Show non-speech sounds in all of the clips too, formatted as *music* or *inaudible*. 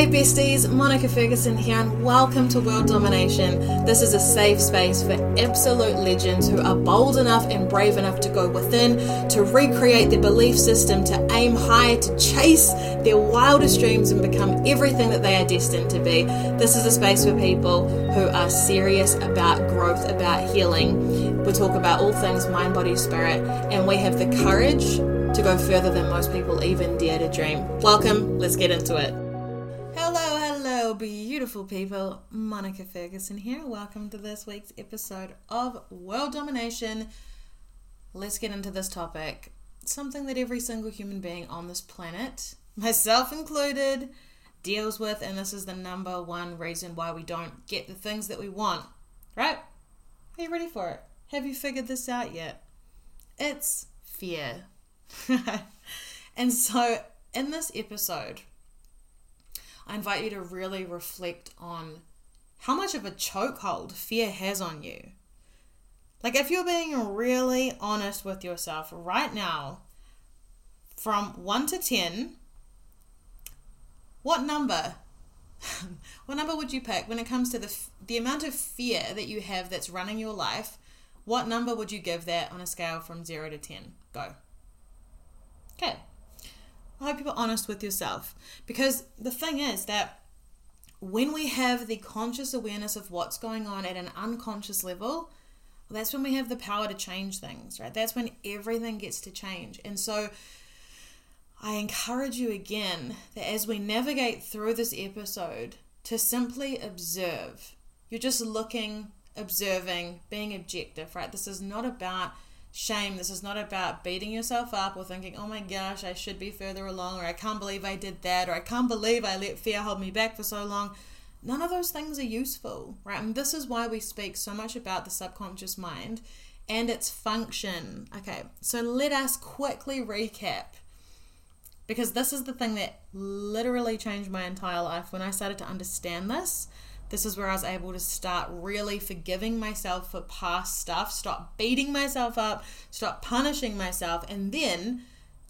Hey besties, Monica Ferguson here, and welcome to World Domination. This is a safe space for absolute legends who are bold enough and brave enough to go within, to recreate their belief system, to aim high, to chase their wildest dreams and become everything that they are destined to be. This is a space for people who are serious about growth, about healing. We talk about all things mind, body, spirit, and we have the courage to go further than most people even dare to dream. Welcome, let's get into it. Beautiful people. Monica Ferguson here. Welcome to this week's episode of World Domination. Let's get into this topic. Something that every single human being on this planet, *laughs* myself included, deals with, and this is the number one reason why we don't get the things that we want. Right? Are you ready for it? Have you figured this out yet? It's fear. *laughs* and so, in this episode, I invite you to really reflect on how much of a chokehold fear has on you. Like, if you're being really honest with yourself right now, from 1 to 10, what number? *laughs* what number would you pick when it comes to the, the amount of fear that you have that's running your life? What number would you give that on a scale from 0 to 10? Go. Okay. I hope you're honest with yourself. Because the thing is that when we have the conscious awareness of what's going on at an unconscious level, that's when we have the power to change things, right? That's when everything gets to change. And so I encourage you again that as we navigate through this episode, to simply observe. You're just looking, observing, being objective, right? This is not about shame. This is not about beating yourself up or thinking, oh my gosh, I should be further along, or I can't believe I did that, or I can't believe I let fear hold me back for so long. None of those things are useful, right? And this is why we speak so much about the subconscious mind and its function. Okay, so let us quickly recap because this is the thing that literally changed my entire life when I started to understand this this is where I was able to start really forgiving myself for past stuff, stop beating myself up, stop punishing myself, and then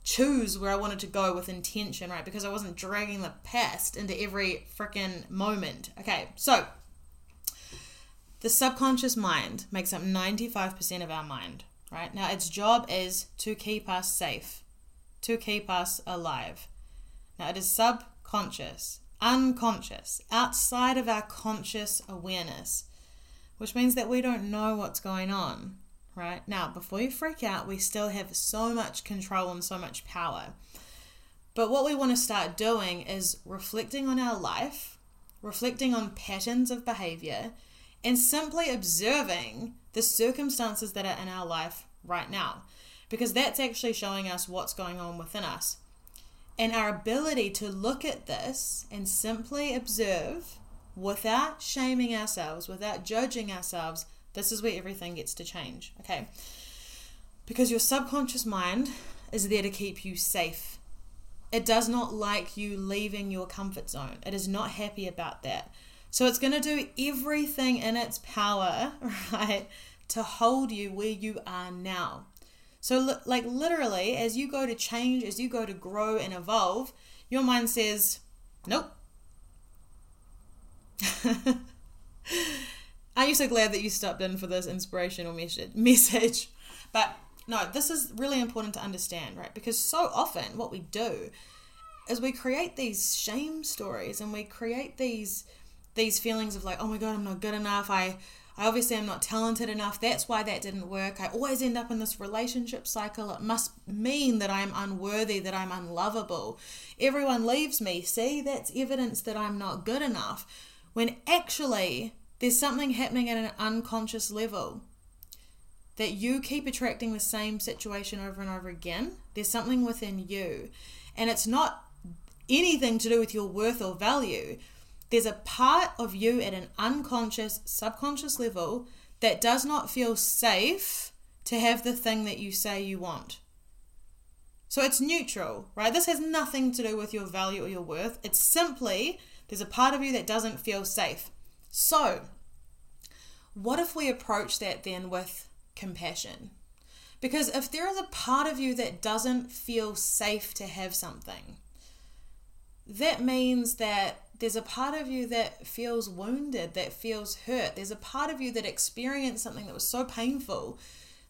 choose where I wanted to go with intention, right? Because I wasn't dragging the past into every freaking moment. Okay, so the subconscious mind makes up 95% of our mind, right? Now, its job is to keep us safe, to keep us alive. Now, it is subconscious unconscious, outside of our conscious awareness, which means that we don't know what's going on, right? Now, before you freak out, we still have so much control and so much power. But what we want to start doing is reflecting on our life, reflecting on patterns of behavior, and simply observing the circumstances that are in our life right now. Because that's actually showing us what's going on within us. And our ability to look at this and simply observe without shaming ourselves, without judging ourselves, this is where everything gets to change. Okay? Because your subconscious mind is there to keep you safe. It does not like you leaving your comfort zone. It is not happy about that. So it's going to do everything in its power, *laughs* right, to hold you where you are now. So, like, literally, as you go to change, as you go to grow and evolve, your mind says, Nope. *laughs* Are you so glad that you stopped in for this inspirational message? But no, this is really important to understand, right? Because so often what we do is we create these shame stories and we create these these feelings of like, oh my god, I'm not good enough. I I obviously am not talented enough. That's why that didn't work. I always end up in this relationship cycle. It must mean that I'm unworthy, that I'm unlovable. Everyone leaves me. See, that's evidence that I'm not good enough. When actually, there's something happening at an unconscious level that you keep attracting the same situation over and over again. There's something within you. And it's not anything to do with your worth or value. There's a part of you at an unconscious, subconscious level that does not feel safe to have the thing that you say you want. So it's neutral, right? This has nothing to do with your value or your worth. It's simply there's a part of you that doesn't feel safe. So, what if we approach that then with compassion? Because if there is a part of you that doesn't feel safe to have something, that means that there's a part of you that feels wounded, that feels hurt. There's a part of you that experienced something that was so painful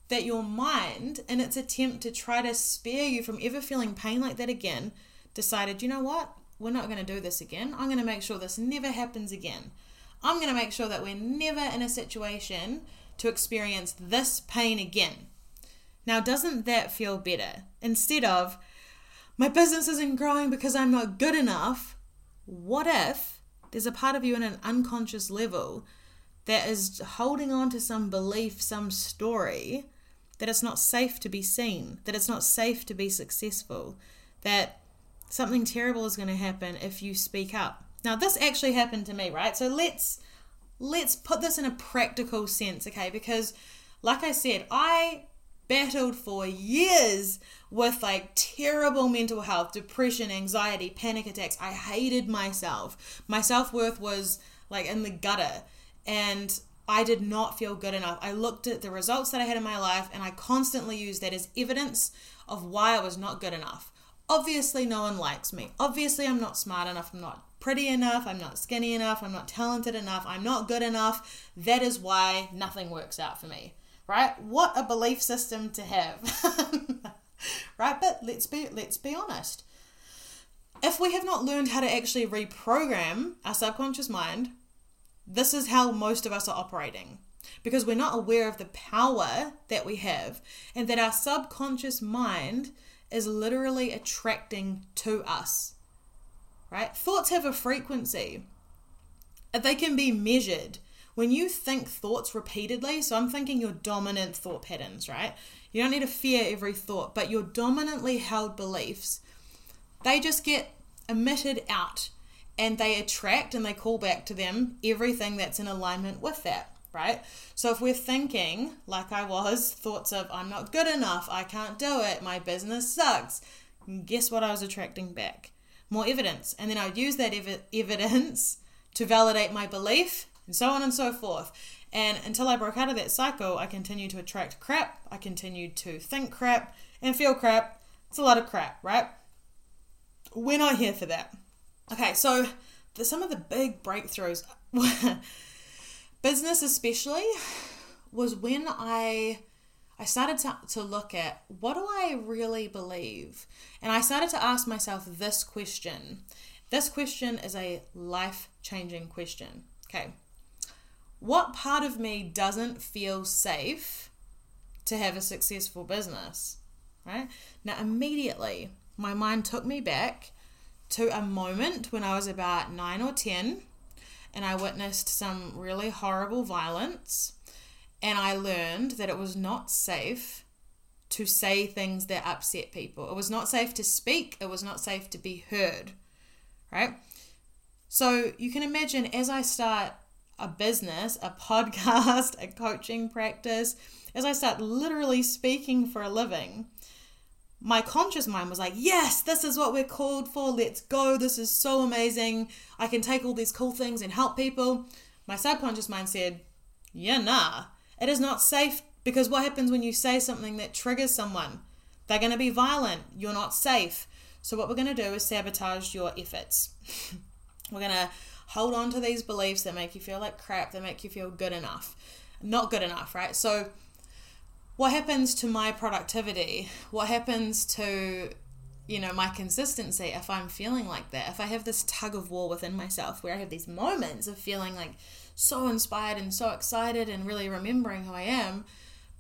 that your mind, in its attempt to try to spare you from ever feeling pain like that again, decided, you know what? We're not going to do this again. I'm going to make sure this never happens again. I'm going to make sure that we're never in a situation to experience this pain again. Now, doesn't that feel better? Instead of, my business isn't growing because I'm not good enough, what if there's a part of you in an unconscious level that is holding on to some belief, some story that it's not safe to be seen, that it's not safe to be successful, that something terrible is going to happen if you speak up. Now this actually happened to me, right? So let's let's put this in a practical sense, okay? Because like I said, I battled for years with like terrible mental health, depression, anxiety, panic attacks. I hated myself. My self worth was like in the gutter. And I did not feel good enough. I looked at the results that I had in my life and I constantly used that as evidence of why I was not good enough. Obviously, no one likes me. Obviously, I'm not smart enough. I'm not pretty enough. I'm not skinny enough. I'm not talented enough. I'm not good enough. That is why nothing works out for me right? What a belief system to have. *laughs* right? But let's be let's be honest. If we have not learned how to actually reprogram our subconscious mind, this is how most of us are operating. Because we're not aware of the power that we have and that our subconscious mind is literally attracting to us. Right? Thoughts have a frequency. They can be measured when you think thoughts repeatedly, so I'm thinking your dominant thought patterns, right? You don't need to fear every thought, but your dominantly held beliefs, they just get emitted out and they attract and they call back to them everything that's in alignment with that, right? So if we're thinking, like I was, thoughts of I'm not good enough, I can't do it, my business sucks, guess what I was attracting back? More evidence. And then I'd use that ev- evidence to validate my belief and so on and so forth. And until I broke out of that cycle, I continued to attract crap, I continued to think crap and feel crap. It's a lot of crap, right? We're not here for that. Okay, so the, some of the big breakthroughs, *laughs* business especially, was when I I started to, to look at what do I really believe? And I started to ask myself this question. This question is a life changing question. Okay, what part of me doesn't feel safe to have a successful business? Right? Now, immediately, my mind took me back to a moment when I was about nine or 10 and I witnessed some really horrible violence. And I learned that it was not safe to say things that upset people. It was not safe to speak, it was not safe to be heard. Right? So you can imagine as I start a business, a *laughs* podcast, a coaching practice, as I start literally speaking for a living, my conscious mind was like, yes, this is what we're called for. Let's go. This is so amazing. I can take all these cool things and help people. My subconscious mind said, yeah, nah, it is not safe because what happens when you say something that triggers someone? They're going to be violent. You're not safe. So, what we're going to do is sabotage your efforts. *laughs* we're going to hold on to these beliefs that make you feel like crap, that make you feel good enough. Not good enough, right? So, what happens to my productivity? What happens to, you know, my consistency if I'm feeling like that? If I have this tug of war within myself where I have these moments of feeling like so inspired and so excited and really remembering who I am,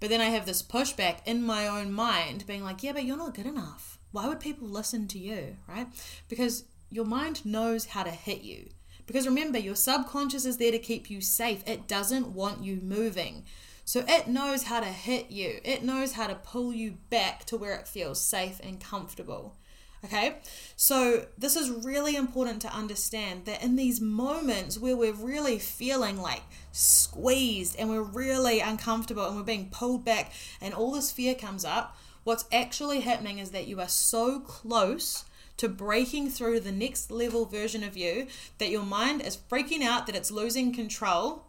but then I have this pushback in my own mind being like, yeah, but you're not good enough. Why would people listen to you, right? Because your mind knows how to hit you. Because remember, your subconscious is there to keep you safe, it doesn't want you moving. So it knows how to hit you, it knows how to pull you back to where it feels safe and comfortable. Okay, so this is really important to understand that in these moments where we're really feeling like squeezed and we're really uncomfortable and we're being pulled back and all this fear comes up, what's actually happening is that you are so close to breaking through the next level version of you that your mind is freaking out that it's losing control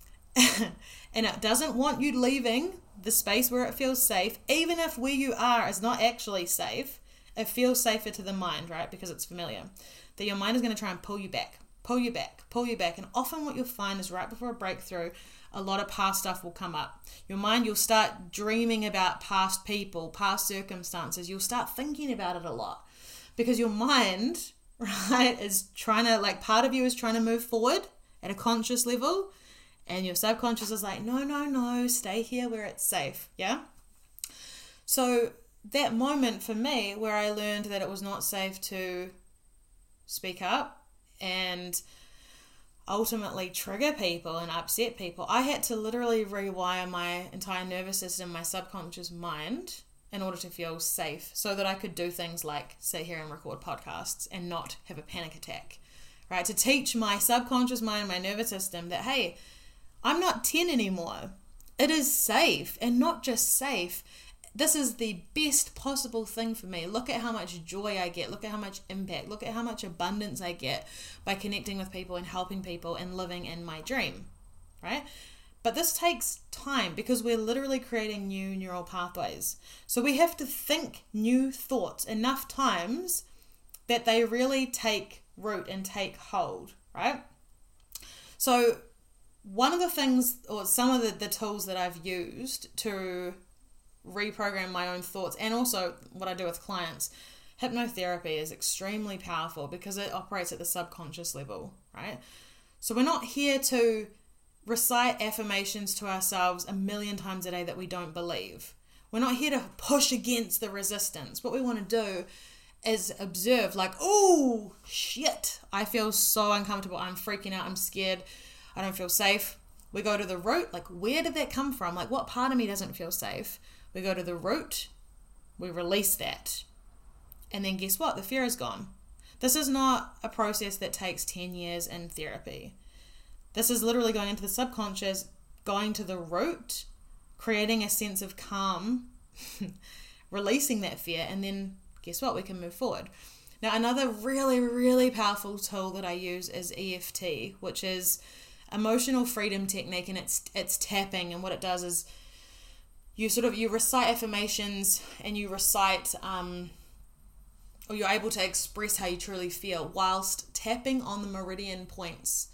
*laughs* and it doesn't want you leaving the space where it feels safe, even if where you are is not actually safe. It feels safer to the mind, right? Because it's familiar. that your mind is going to try and pull you back, pull you back, pull you back. And often what you'll find is right before a breakthrough, a lot of past stuff will come up. Your mind, you'll start dreaming about past people, past circumstances. You'll start thinking about it a lot because your mind, *laughs* right, is trying to, like, part of you is trying to move forward at a conscious level. And your subconscious is like, no, no, no, stay here where it's safe. Yeah. So that moment for me where I learned that it was not safe to speak up and ultimately trigger people and upset people, I had to literally rewire my entire nervous system, my subconscious mind, in order to feel safe so that I could do things like sit here and record podcasts and not have a panic attack. Right? To teach my subconscious mind, my nervous system that, hey, I'm not 10 anymore. It is safe and not just safe this is the best possible thing for me. Look at how much joy I get. Look at how much impact. Look at how much abundance I get by connecting with people and helping people and living in my dream, right? But this takes time because we're literally creating new neural pathways. So we have to think new thoughts enough times that they really take root and take hold, right? So, one of the things, or some of the, the tools that I've used to reprogram my own thoughts and also what I do with clients. Hypnotherapy is extremely powerful because it operates at the subconscious level, right? So we're not here to recite affirmations to ourselves a million times a day that we don't believe. We're not here to push against the resistance. What we want to do is observe, like, oh, shit, I feel so uncomfortable. I'm freaking out. I'm scared. I don't feel safe. We go to the root, like, where did that come from? Like, what part of me doesn't feel safe? We go to the root, we release that. And then guess what? The fear is gone. This is not a process that takes 10 years in therapy. This is literally going into the subconscious, going to the root, creating a sense of calm, *laughs* releasing that fear, and then guess what? We can move forward. Now, another really, really powerful tool that I use is EFT, which is emotional freedom technique, and it's it's tapping. And what it does is you sort of you recite affirmations and you recite um, or you're able to express how you truly feel whilst tapping on the meridian points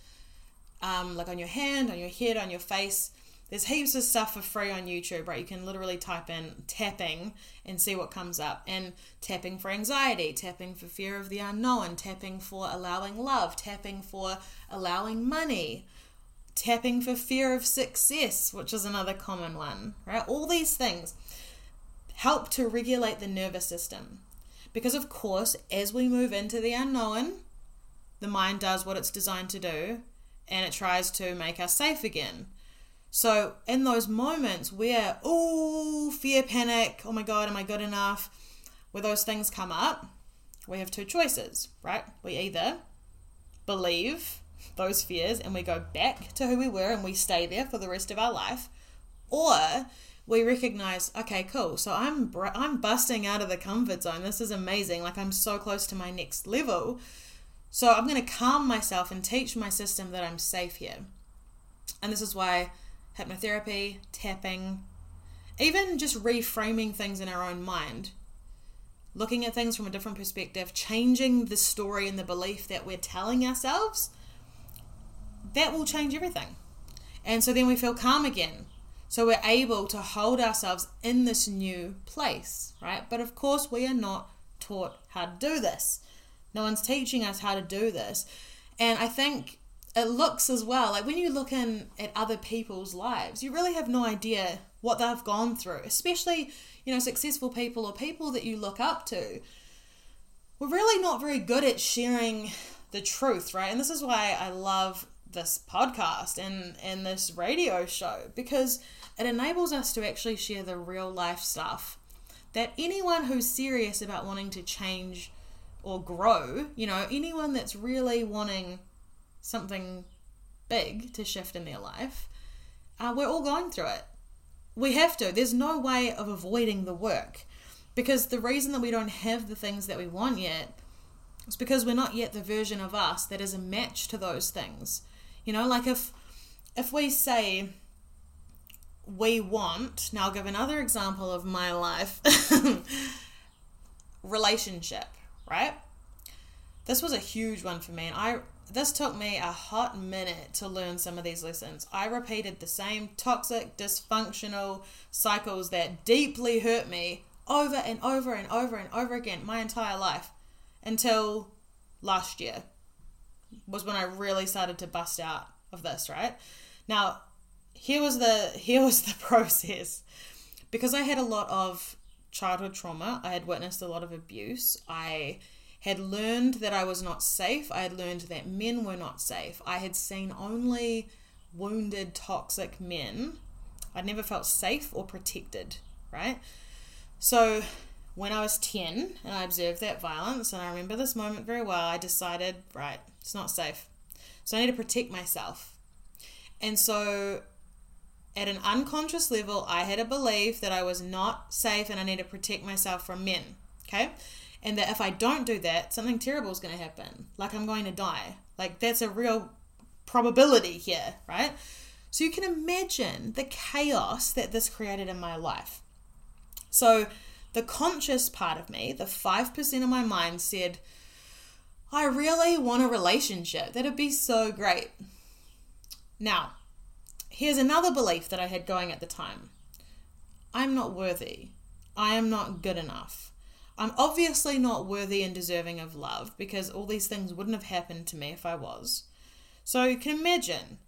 um, like on your hand on your head on your face there's heaps of stuff for free on youtube right you can literally type in tapping and see what comes up and tapping for anxiety tapping for fear of the unknown tapping for allowing love tapping for allowing money tapping for fear of success, which is another common one, right? All these things help to regulate the nervous system. Because, of course, as we move into the unknown, the mind does what it's designed to do and it tries to make us safe again. So, in those moments where, oh, fear, panic, oh my God, am I good enough? Where those things come up, we have two choices, right? We either believe those fears and we go back to who we were and we stay there for the rest of our life or we recognize okay cool so i'm i'm busting out of the comfort zone this is amazing like i'm so close to my next level so i'm going to calm myself and teach my system that i'm safe here and this is why hypnotherapy tapping even just reframing things in our own mind looking at things from a different perspective changing the story and the belief that we're telling ourselves that will change everything. And so then we feel calm again. So we're able to hold ourselves in this new place, right? But of course, we are not taught how to do this. No one's teaching us how to do this. And I think it looks as well like when you look in at other people's lives, you really have no idea what they've gone through, especially, you know, successful people or people that you look up to. We're really not very good at sharing the truth, right? And this is why I love this podcast and and this radio show because it enables us to actually share the real life stuff that anyone who's serious about wanting to change or grow, you know, anyone that's really wanting something big to shift in their life, uh, we're all going through it. We have to. There's no way of avoiding the work because the reason that we don't have the things that we want yet is because we're not yet the version of us that is a match to those things. You know, like if if we say we want, now I'll give another example of my life *laughs* relationship, right? this was a huge one for me, and I this took me a hot minute to learn some of these lessons. I repeated the same toxic, dysfunctional cycles that deeply hurt me over and over and over and over again my entire life until last year was when I really started to bust out of this, right? Now, here was the *laughs* here was the *laughs* process. Because I had a lot of childhood trauma, I had witnessed a lot of abuse. I had learned that I was not safe. I had learned that men were not safe. I had seen only wounded, toxic men. I'd never felt safe or protected, right? So when I was 10 and I observed that violence, and I remember this moment very well, I decided, right, it's not safe. So I need to protect myself. And so at an unconscious level, I had a belief that I was not safe and I need to protect myself from men. Okay? and that if I don't do that, something terrible is going to happen. Like I'm going to die. Like that's a real probability here, right? So you can imagine the chaos that this created in my life. So the conscious part of me, the 5% of my mind said, I really want a relationship. That'd be so great. Now, here's another belief that I had going at the time I'm not worthy. I am not good enough. I'm obviously not worthy and deserving of love because all these things wouldn't have happened to me if I was. So you can imagine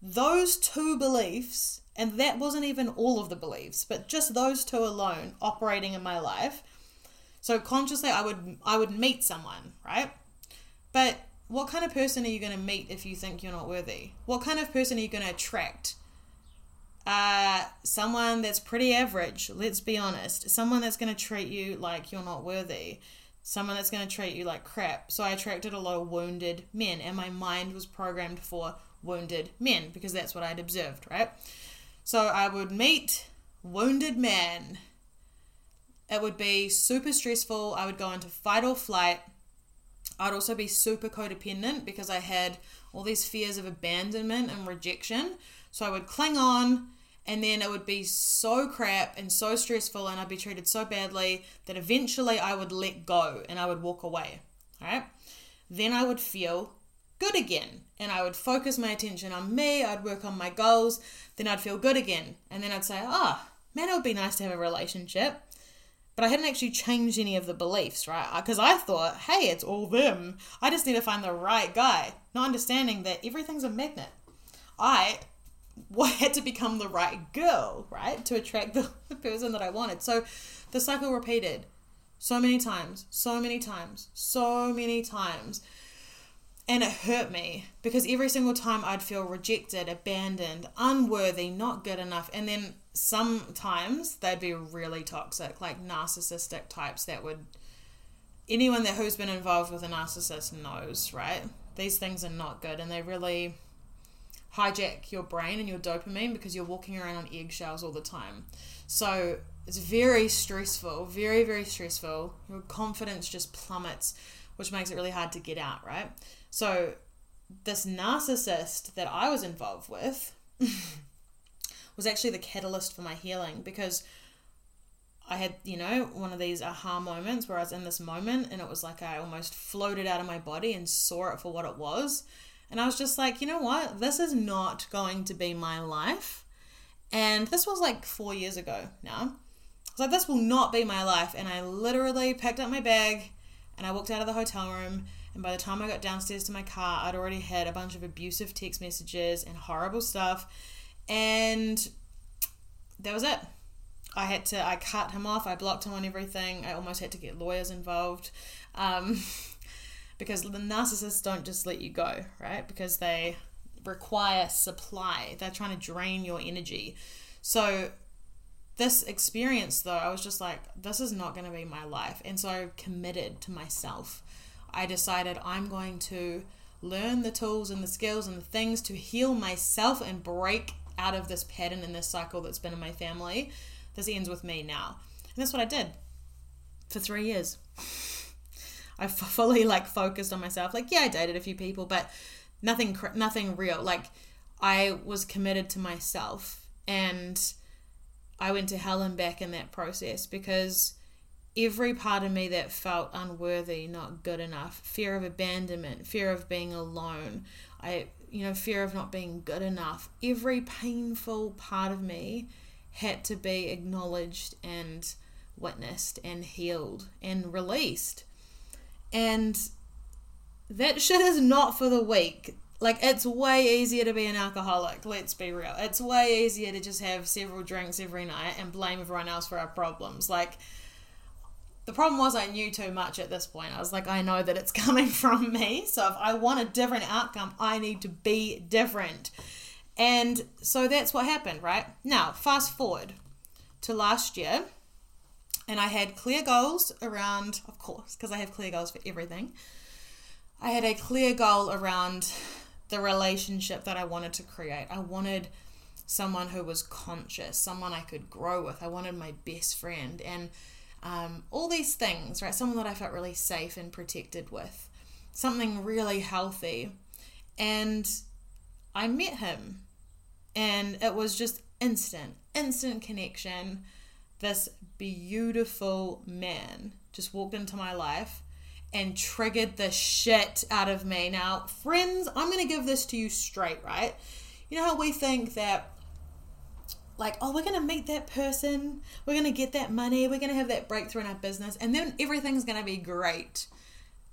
those two beliefs, and that wasn't even all of the beliefs, but just those two alone operating in my life. So consciously I would I would meet someone, right? But what kind of person are you going to meet if you think you're not worthy? What kind of person are you going to attract uh, someone that's pretty average, let's be honest. Someone that's going to treat you like you're not worthy. Someone that's going to treat you like crap. So I attracted a lot of wounded men, and my mind was programmed for wounded men because that's what I'd observed, right? So I would meet wounded men. It would be super stressful. I would go into fight or flight. I'd also be super codependent because I had all these fears of abandonment and rejection. So I would cling on and then it would be so crap and so stressful and I'd be treated so badly that eventually I would let go and I would walk away. All right? Then I would feel good again and I would focus my attention on me, I'd work on my goals, then I'd feel good again. And then I'd say, "Ah, oh, man, it would be nice to have a relationship." But I hadn't actually changed any of the beliefs, right? Because I thought, hey, it's all them. I just need to find the right guy. Not understanding that everything's a magnet. I what had to become the right girl, right, to attract the, the person that I wanted. So the cycle repeated so many times, so many times, so many times. And it hurt me because every single time I'd feel rejected, abandoned, unworthy, not good enough. And then sometimes they'd be really toxic, like narcissistic types that would. Anyone that who's been involved with a narcissist knows, right? These things are not good and they really hijack your brain and your dopamine because you're walking around on eggshells all the time. So it's very stressful, very, very stressful. Your confidence just plummets, which makes it really hard to get out, right? So this narcissist that I was involved with *laughs* was actually the catalyst for my healing because I had, you know, one of these aha moments where I was in this moment and it was like I almost floated out of my body and saw it for what it was. And I was just like, you know what? This is not going to be my life. And this was like four years ago now. I was like, this will not be my life. And I literally packed up my bag and I walked out of the hotel room. And by the time I got downstairs to my car, I'd already had a bunch of abusive text messages and horrible stuff. And that was it. I had to, I cut him off, I blocked him on everything. I almost had to get lawyers involved. Um, *laughs* because the narcissists don't just let you go, right? Because they require supply. They're trying to drain your energy. So this experience though, I was just like, this is not going to be my life. And so I committed to myself. I decided I'm going to learn the tools and the skills and the things to heal myself and break out of this pattern and this cycle that's been in my family. This ends with me now. And that's what I did for three years. I *laughs* fully like focused on myself. Like, yeah, I dated a few people, but nothing, nothing real. Like, I was committed to myself, and I went to hell and back in that process because every part of me that felt unworthy, not good enough, fear of abandonment, fear of being alone, I you know, fear of not being good enough, every painful part of me had to be acknowledged and witnessed and healed and released. And that shit is not for the weak. Like, it's way easier to be an alcoholic, let's be real. It's way easier to just have several drinks every night and blame everyone else for our problems. Like, the problem was I knew too much at this point. I was like, I know that it's *laughs* coming from me. So if I want a different outcome, I need to be different. And so that's what happened, right? Now, fast forward to last year, and I had clear goals around, of course, because I have clear goals for everything. I had a clear goal around the relationship that I wanted to create. I wanted someone who was conscious, someone I could grow with. I wanted my best friend and um, all these things, right? Someone that I felt really safe and protected with, something really healthy. And I met him, and it was just instant, instant connection. This beautiful man just walked into my life and triggered the shit out of me. Now, friends, I'm going to give this to you straight, right? You know how we think that, like, oh, we're going to meet that person, we're going to get that money, we're going to have that breakthrough in our business, and then everything's going to be great.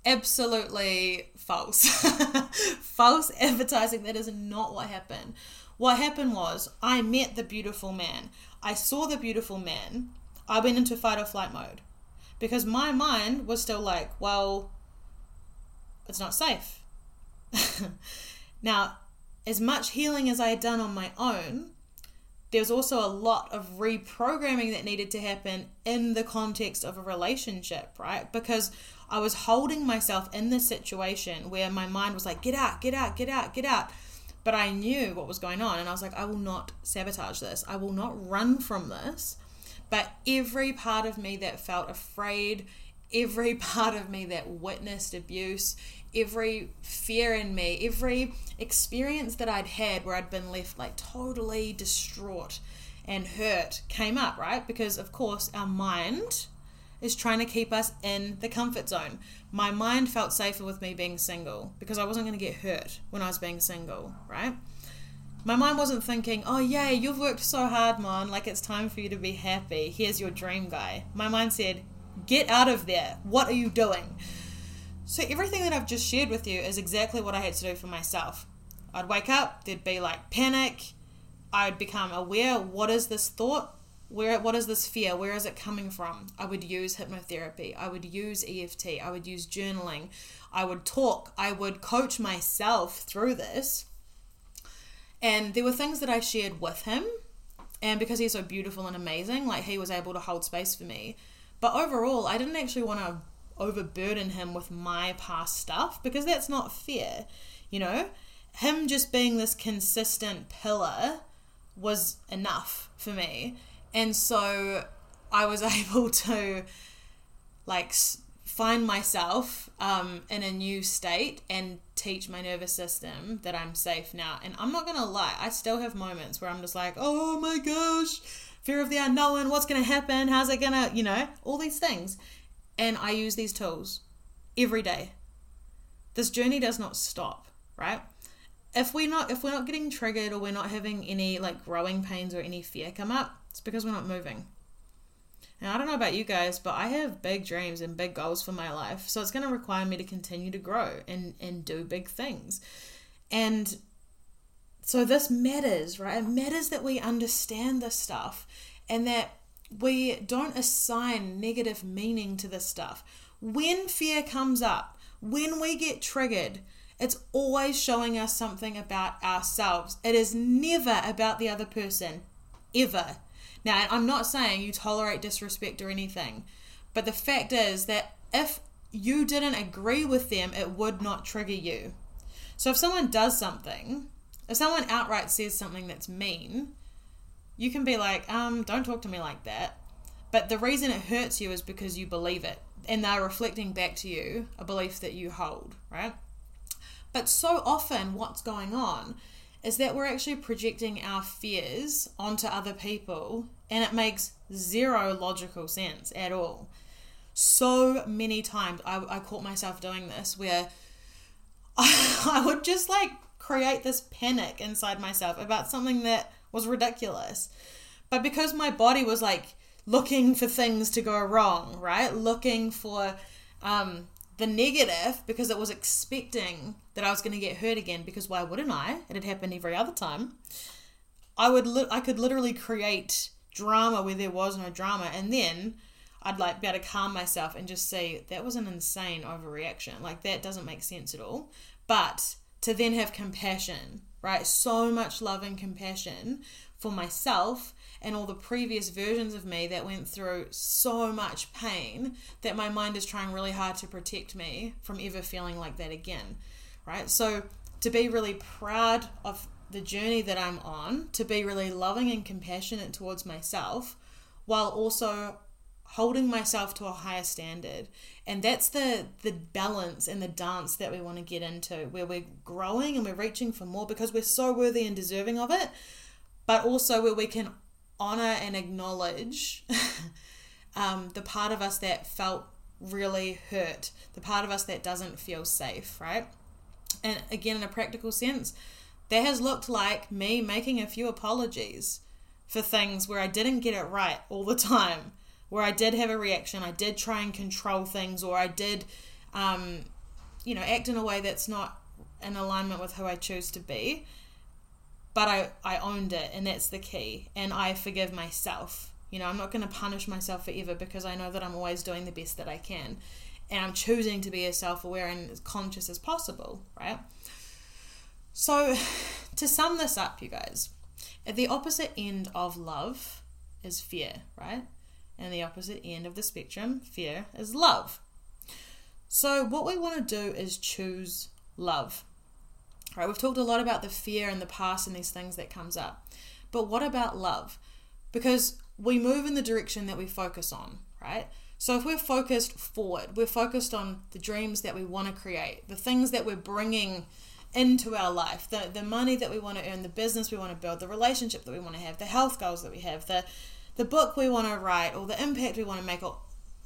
Absolutely false. *laughs* false advertising. That is not what happened. What happened was, I met the beautiful man. I saw the beautiful man. I went into fight or flight mode because my mind was still like, well, it's not safe. *laughs* now, as much healing as I had done on my own, there's also a lot of reprogramming that needed to happen in the context of a relationship, right? Because I was holding myself in this situation where my mind was like, get out, get out, get out, get out. But I knew what was going on, and I was like, I will not sabotage this. I will not run from this. But every part of me that felt afraid, every *laughs* part of me that witnessed abuse, every fear in me, every experience that I'd had where I'd been left like totally distraught and hurt came up, right? Because, of course, our mind is trying to keep us in the comfort zone. My mind felt safer with me being single because I wasn't going to get hurt when I was being single, right? my mind wasn't thinking, oh, yay, you've worked so hard, man. Like, it's time for you to be happy. Here's your dream guy. My mind said, get out of there. What are you doing? So, everything that I've just shared with you is exactly what I had to do for myself. I'd wake up, there'd be like panic. I'd become aware what is this thought? Where what is this fear? Where is it coming from? I would use hypnotherapy. I would use EFT. I would use journaling. I would talk. I would coach myself through this and there were things that I shared with him. And because he's so beautiful and amazing, like he was able to hold space for me. But overall, I didn't actually want to overburden him with my past stuff because that's not fair. You know, him just being this consistent pillar was enough for me. And so I was *laughs* able to like find myself um, in a new state and teach my nervous system that I'm safe now. And I'm not gonna lie, I still have moments where I'm just like, oh my gosh, fear of the unknown, what's gonna happen, how's it gonna, you know, all these things. And I use these tools every day. This journey does not stop, right? If we're not if we're not getting triggered or we're not having any like growing pains or any fear come up, it's because we're not moving. And I don't know about you guys, but I have big dreams and big goals for my life. So it's going to require me to continue to grow and, and do big things. And so this matters, right? It matters that we understand this stuff and that we don't assign negative meaning to this stuff. When fear comes up, when we get triggered, it's always showing us something about ourselves. It is never about the other person, ever. Now, I'm not saying you tolerate disrespect or anything, but the fact is that if you didn't agree with them, it would not trigger you. So if someone does something, if someone outright says something that's mean, you can be like, um, don't talk to me like that. But the reason it hurts you is because you believe it and they're reflecting back to you a belief that you hold, right? But so often, what's going on is that we're actually projecting our fears onto other people and it makes zero logical sense at all. so many times I, I caught myself doing this where I, *laughs* I would just like create this panic inside myself about something that was ridiculous. But because my body was like looking for things to go wrong, right? Looking for um, the negative because it was expecting that I was going to get hurt again because why wouldn't I? It had happened every other time. I would li- I could literally create drama where there was no drama and then I'd like be able to calm myself and just say that was an insane overreaction. Like that doesn't make sense at all. But to then have compassion, right? So much love and compassion for myself and all the previous versions of me that went through so much pain that my mind is trying really hard to protect me from ever feeling like that again, right? So to be really proud of the journey that I'm on, to be really loving and compassionate towards myself while also holding myself to a higher standard and that's the the balance and the dance that we want to get into where we're growing and we're reaching for more because we're so worthy and deserving of it but also where we can honor and acknowledge *laughs* um, the part of us that felt really hurt the part of us that doesn't feel safe right and again in a practical sense that has looked like me making a few apologies for things where I didn't get it right all the time where I did have a reaction, I did try and control things, or I did, um, you know, act in a way that's not in alignment with who I choose to be. But I, I owned it, and that's the key. And I forgive myself. You know, I'm not going to punish myself forever because I know that I'm always doing the best that I can. And I'm choosing to be as self aware and as conscious as possible, right? So, *sighs* to sum this up, you guys, at the opposite end of love is fear, right? and the opposite end of the spectrum, fear, is love. So, what we want to do is choose love. Right? We've talked a lot about the fear and the past and these things that comes up. But what about love? Because we move in the direction that we focus on, right? So if we're focused forward, we're focused on the dreams that we want to create, the things that we're bringing into our life, the, the money that we want to earn, the business we want to build, the relationship that we want to have, the health goals that we have, the the book we want to write or the impact we want to make or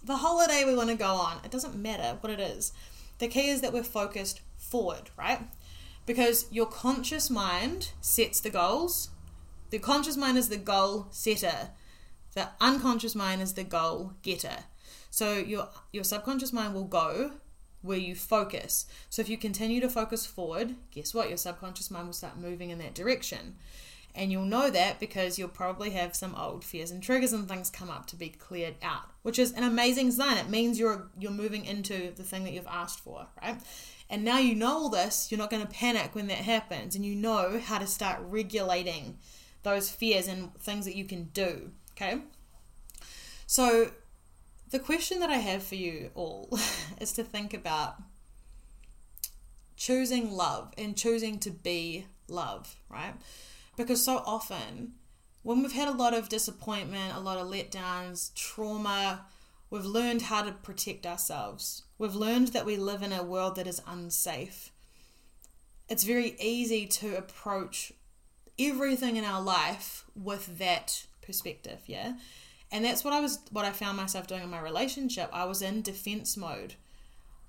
the holiday we want to go on. It doesn't matter what it is. The key is that we're focused forward, right? Because your conscious mind sets the goals. The conscious mind is the goal setter. The unconscious mind is the goal getter. So your your subconscious mind will go where you focus. So if you continue to focus forward, guess what? Your subconscious mind will start moving in that direction. And you'll know that because you'll probably have some old fears and triggers and things come up to be cleared out, which is an amazing sign. It means you're you're moving into the thing that you've asked for, right? And now you know all this, you're not going to panic when that happens and you know how to start regulating those fears and things that you can do, okay? So the question that I have for you all *laughs* is to think about choosing love and choosing to be love, right? Because so often, when we've had a lot of disappointment, a lot of letdowns, trauma, we've learned how to protect ourselves. We've learned that we live in a world that is unsafe. It's very easy to approach everything in our life with that perspective, yeah? And that's what I was what I found myself doing in my relationship. I was in defense mode.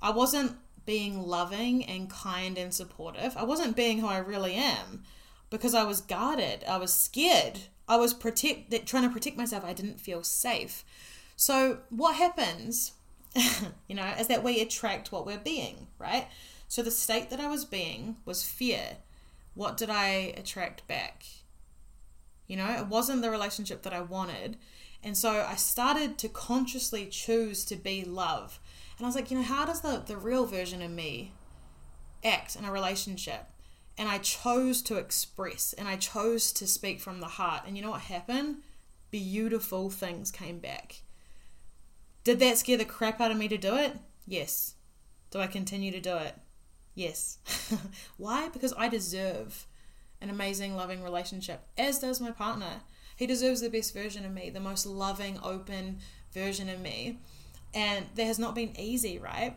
I wasn't being loving and kind and supportive. I wasn't being who I really am because I was guarded. I was scared. I was protect trying to protect myself. I didn't feel safe. So what happens, *laughs* you know, is that we attract what we're being, right? So the state that I was being was fear. What did I attract back? You know, it wasn't the relationship that I wanted. And so I started to consciously choose to be love. And I was like, you know, how does the, the real version of me act in a relationship? and I chose to express and I chose to speak from the heart. And you know what happened? Beautiful things came back. Did that scare the crap out of me to do it? Yes. Do I continue to do it? Yes. *laughs* Why? Because I deserve an amazing, loving relationship, as does my partner. He deserves the best version of me, the most loving, open version of me. And that has not been easy, right?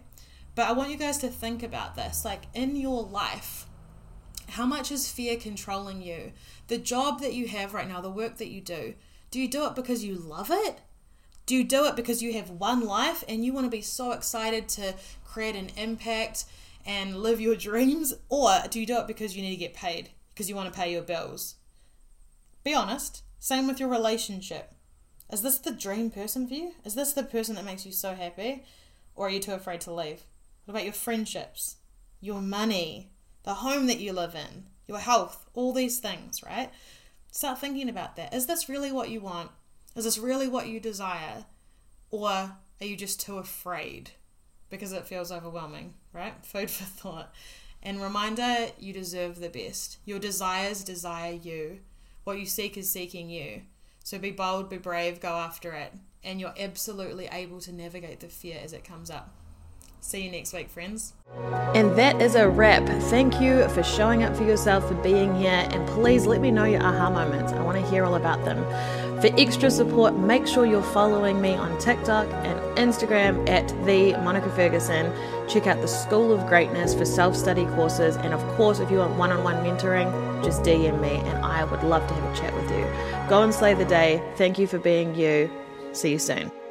But I want you guys to think about this. Like in your life, how much is fear controlling you? The job that you have right now, the work that you do, do you do it because you love it? Do you do it because you have one life and you want to be so excited to create an impact and live your *laughs* dreams? Or do you do it because you need to get paid, because you want to pay your bills? Be honest. Same with your relationship. Is this the dream person for you? Is this the person that makes you so happy? Or are you too afraid to leave? What about your friendships, your money, the home that you live in, your health, all these things, right? Start thinking about that. Is this really what you want? Is this really what you desire? Or are you just too afraid because it feels overwhelming, right? *laughs* Food for thought. And reminder you deserve the best. Your desires desire you. What you seek is seeking you. So be bold, be brave, go after it. And you're absolutely able to navigate the fear as it comes up. See you next week, friends. And that is a wrap. Thank you for showing up for yourself, for being here, and please let me know your aha moments. I want to hear all about them. For extra support, make sure you're following me on TikTok and Instagram at the Monica Ferguson. Check out the School of Greatness for self study courses. And of course, if you want one on one mentoring, just DM me and I would love to have a chat with you. Go and slay the day. Thank you for being you. See you soon.